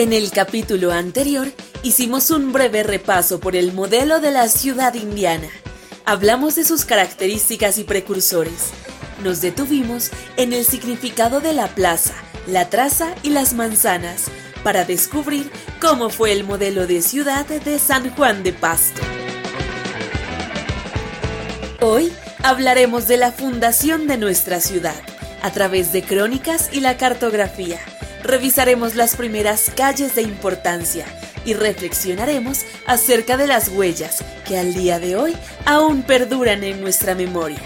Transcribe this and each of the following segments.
En el capítulo anterior hicimos un breve repaso por el modelo de la ciudad indiana. Hablamos de sus características y precursores. Nos detuvimos en el significado de la plaza, la traza y las manzanas para descubrir cómo fue el modelo de ciudad de San Juan de Pasto. Hoy hablaremos de la fundación de nuestra ciudad a través de crónicas y la cartografía revisaremos las primeras calles de importancia y reflexionaremos acerca de las huellas que al día de hoy aún perduran en nuestra memoria.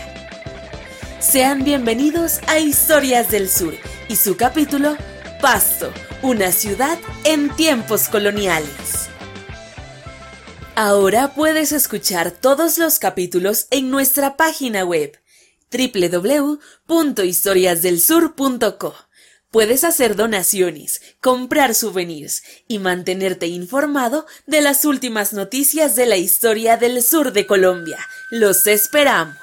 Sean bienvenidos a Historias del Sur y su capítulo Pasto, una ciudad en tiempos coloniales. Ahora puedes escuchar todos los capítulos en nuestra página web www.historiasdelsur.co Puedes hacer donaciones, comprar souvenirs y mantenerte informado de las últimas noticias de la historia del sur de Colombia. Los esperamos.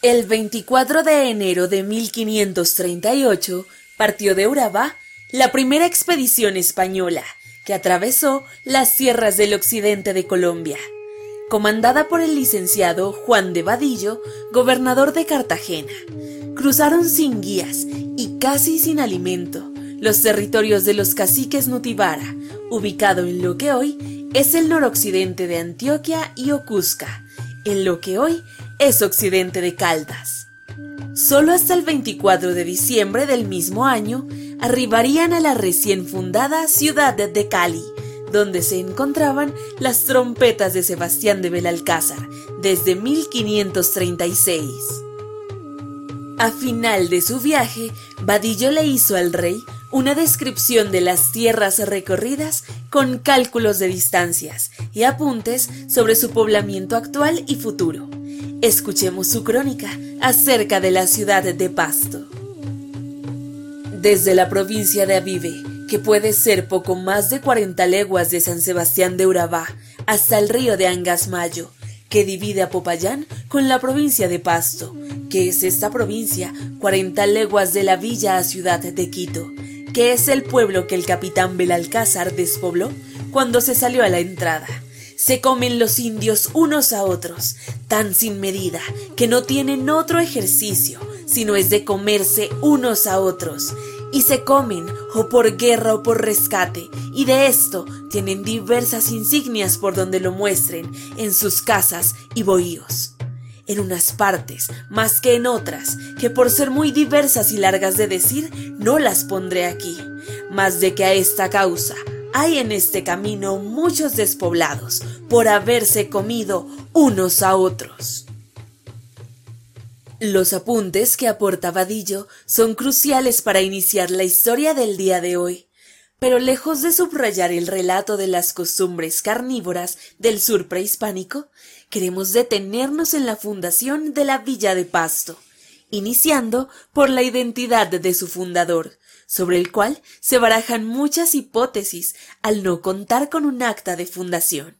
El 24 de enero de 1538 partió de Urabá la primera expedición española que atravesó las tierras del occidente de Colombia. Comandada por el licenciado Juan de Vadillo, gobernador de Cartagena, cruzaron sin guías y casi sin alimento los territorios de los caciques Nutibara, ubicado en lo que hoy es el noroccidente de Antioquia y Ocusca, en lo que hoy es occidente de Caldas. Solo hasta el 24 de diciembre del mismo año arribarían a la recién fundada ciudad de Cali, donde se encontraban las trompetas de Sebastián de Belalcázar desde 1536. A final de su viaje, Vadillo le hizo al rey una descripción de las tierras recorridas con cálculos de distancias y apuntes sobre su poblamiento actual y futuro. Escuchemos su crónica acerca de la ciudad de Pasto. Desde la provincia de Avive, que puede ser poco más de 40 leguas de San Sebastián de Urabá, hasta el río de Angasmayo, que divide a Popayán con la provincia de Pasto, que es esta provincia, 40 leguas de la villa a ciudad de Quito, que es el pueblo que el capitán Belalcázar despobló cuando se salió a la entrada. Se comen los indios unos a otros, tan sin medida que no tienen otro ejercicio, sino es de comerse unos a otros, y se comen o por guerra o por rescate, y de esto tienen diversas insignias por donde lo muestren en sus casas y bohíos en unas partes más que en otras, que por ser muy diversas y largas de decir, no las pondré aquí. Más de que a esta causa hay en este camino muchos despoblados por haberse comido unos a otros. Los apuntes que aporta Vadillo son cruciales para iniciar la historia del día de hoy, pero lejos de subrayar el relato de las costumbres carnívoras del sur prehispánico, queremos detenernos en la fundación de la Villa de Pasto, iniciando por la identidad de su fundador, sobre el cual se barajan muchas hipótesis al no contar con un acta de fundación.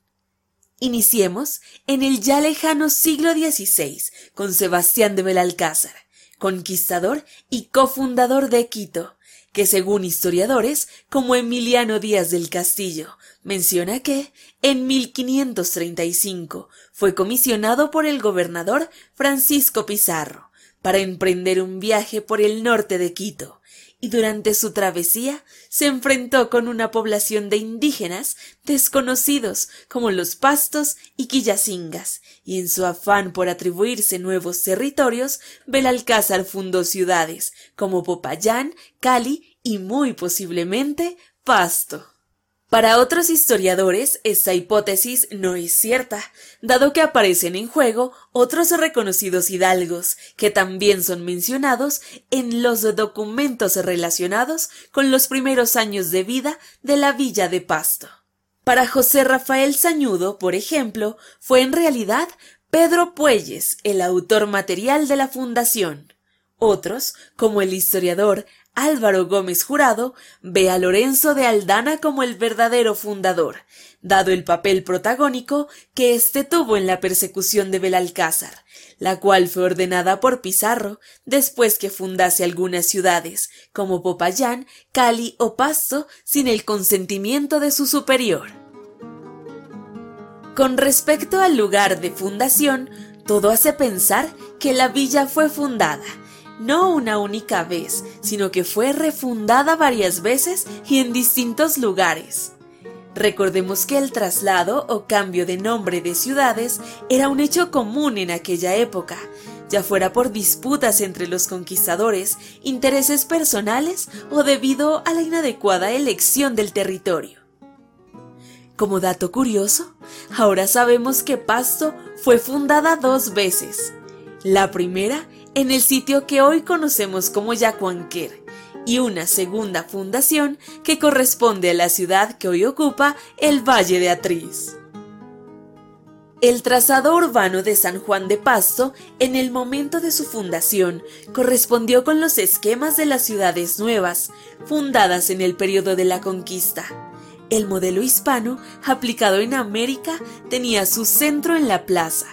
Iniciemos en el ya lejano siglo XVI con Sebastián de Belalcázar, conquistador y cofundador de Quito, que según historiadores como Emiliano Díaz del Castillo menciona que en 1535 fue comisionado por el gobernador Francisco Pizarro para emprender un viaje por el norte de Quito, y durante su travesía se enfrentó con una población de indígenas desconocidos como los pastos y quillacingas, y en su afán por atribuirse nuevos territorios, Belalcázar fundó ciudades como Popayán, Cali y muy posiblemente Pasto. Para otros historiadores, esta hipótesis no es cierta, dado que aparecen en juego otros reconocidos hidalgos, que también son mencionados en los documentos relacionados con los primeros años de vida de la villa de Pasto. Para José Rafael Sañudo, por ejemplo, fue en realidad Pedro Puelles el autor material de la fundación. Otros, como el historiador Álvaro Gómez Jurado ve a Lorenzo de Aldana como el verdadero fundador, dado el papel protagónico que éste tuvo en la persecución de Belalcázar, la cual fue ordenada por Pizarro después que fundase algunas ciudades, como Popayán, Cali o Pasto, sin el consentimiento de su superior. Con respecto al lugar de fundación, todo hace pensar que la villa fue fundada, no una única vez, sino que fue refundada varias veces y en distintos lugares. Recordemos que el traslado o cambio de nombre de ciudades era un hecho común en aquella época, ya fuera por disputas entre los conquistadores, intereses personales o debido a la inadecuada elección del territorio. Como dato curioso, ahora sabemos que Pasto fue fundada dos veces. La primera en el sitio que hoy conocemos como Yacuanquer, y una segunda fundación que corresponde a la ciudad que hoy ocupa el Valle de Atriz. El trazado urbano de San Juan de Pasto, en el momento de su fundación, correspondió con los esquemas de las ciudades nuevas, fundadas en el periodo de la conquista. El modelo hispano, aplicado en América, tenía su centro en la plaza,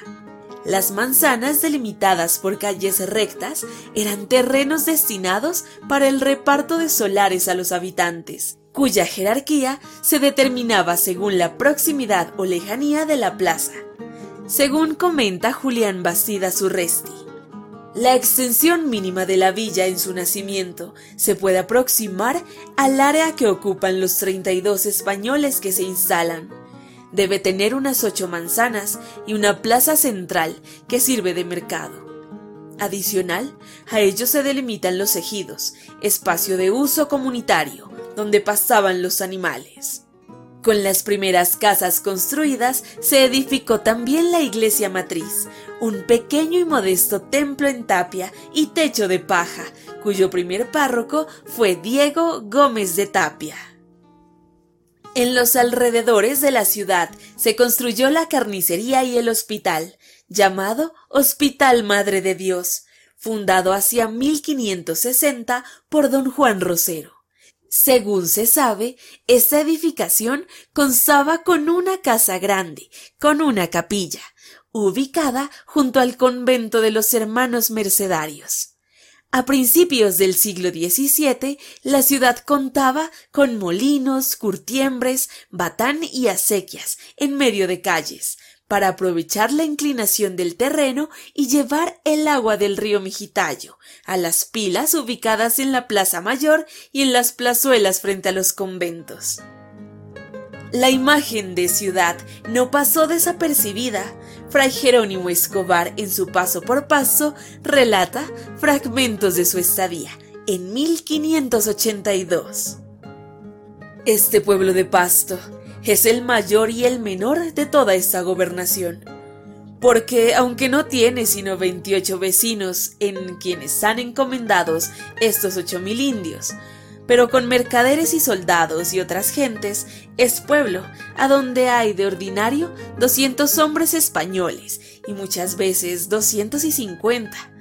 las manzanas delimitadas por calles rectas eran terrenos destinados para el reparto de solares a los habitantes, cuya jerarquía se determinaba según la proximidad o lejanía de la plaza, según comenta Julián Bastida Surresti. La extensión mínima de la villa en su nacimiento se puede aproximar al área que ocupan los 32 españoles que se instalan Debe tener unas ocho manzanas y una plaza central que sirve de mercado. Adicional, a ello se delimitan los ejidos, espacio de uso comunitario, donde pasaban los animales. Con las primeras casas construidas se edificó también la iglesia matriz, un pequeño y modesto templo en tapia y techo de paja, cuyo primer párroco fue Diego Gómez de Tapia. En los alrededores de la ciudad se construyó la carnicería y el hospital, llamado Hospital Madre de Dios, fundado hacia 1560 por don Juan Rosero. Según se sabe, esta edificación constaba con una casa grande, con una capilla, ubicada junto al convento de los hermanos mercedarios. A principios del siglo XVII, la ciudad contaba con molinos, curtiembres, batán y acequias en medio de calles, para aprovechar la inclinación del terreno y llevar el agua del río Mijitayo a las pilas ubicadas en la Plaza Mayor y en las plazuelas frente a los conventos. La imagen de ciudad no pasó desapercibida. Fray Jerónimo Escobar, en su paso por paso, relata fragmentos de su estadía en 1582. Este pueblo de Pasto es el mayor y el menor de toda esta gobernación, porque aunque no tiene sino 28 vecinos en quienes han encomendados estos ocho mil indios, pero con mercaderes y soldados y otras gentes, es pueblo, a donde hay de ordinario doscientos hombres españoles y muchas veces doscientos y cincuenta.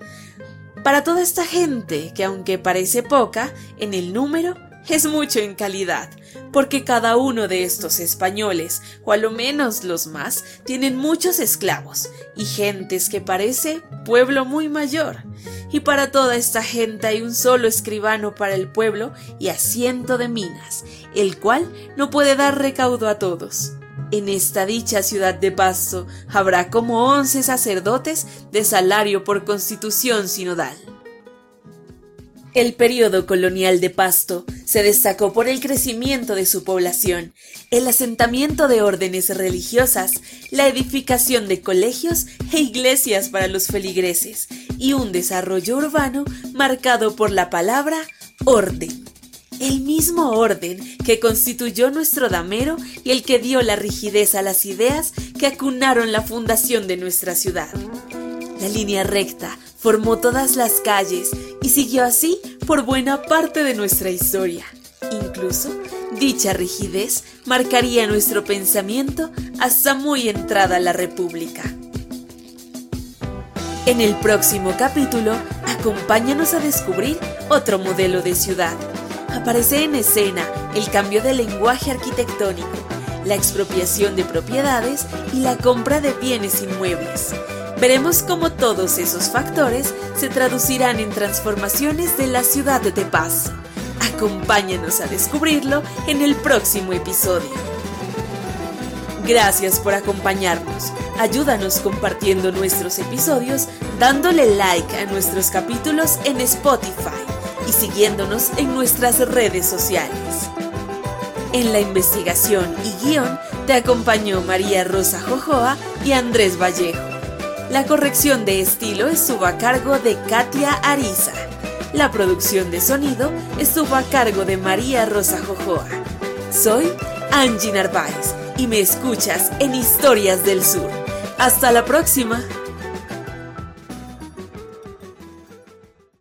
Para toda esta gente, que aunque parece poca en el número, es mucho en calidad, porque cada uno de estos españoles, o a lo menos los más, tienen muchos esclavos y gentes que parece pueblo muy mayor. Y para toda esta gente hay un solo escribano para el pueblo y asiento de minas, el cual no puede dar recaudo a todos. En esta dicha ciudad de Pasto habrá como once sacerdotes de salario por constitución sinodal. El periodo colonial de Pasto se destacó por el crecimiento de su población, el asentamiento de órdenes religiosas, la edificación de colegios e iglesias para los feligreses y un desarrollo urbano marcado por la palabra orden. El mismo orden que constituyó nuestro damero y el que dio la rigidez a las ideas que acunaron la fundación de nuestra ciudad. La línea recta formó todas las calles y siguió así por buena parte de nuestra historia. Incluso, dicha rigidez marcaría nuestro pensamiento hasta muy entrada la República. En el próximo capítulo, acompáñanos a descubrir otro modelo de ciudad. Aparece en escena el cambio de lenguaje arquitectónico, la expropiación de propiedades y la compra de bienes inmuebles. Veremos cómo todos esos factores se traducirán en transformaciones de la ciudad de Paz. Acompáñanos a descubrirlo en el próximo episodio. Gracias por acompañarnos. Ayúdanos compartiendo nuestros episodios, dándole like a nuestros capítulos en Spotify y siguiéndonos en nuestras redes sociales. En la investigación y guion te acompañó María Rosa Jojoa y Andrés Vallejo. La corrección de estilo estuvo a cargo de Katia Ariza. La producción de sonido estuvo a cargo de María Rosa Jojoa. Soy Angie Narváez y me escuchas en Historias del Sur. Hasta la próxima.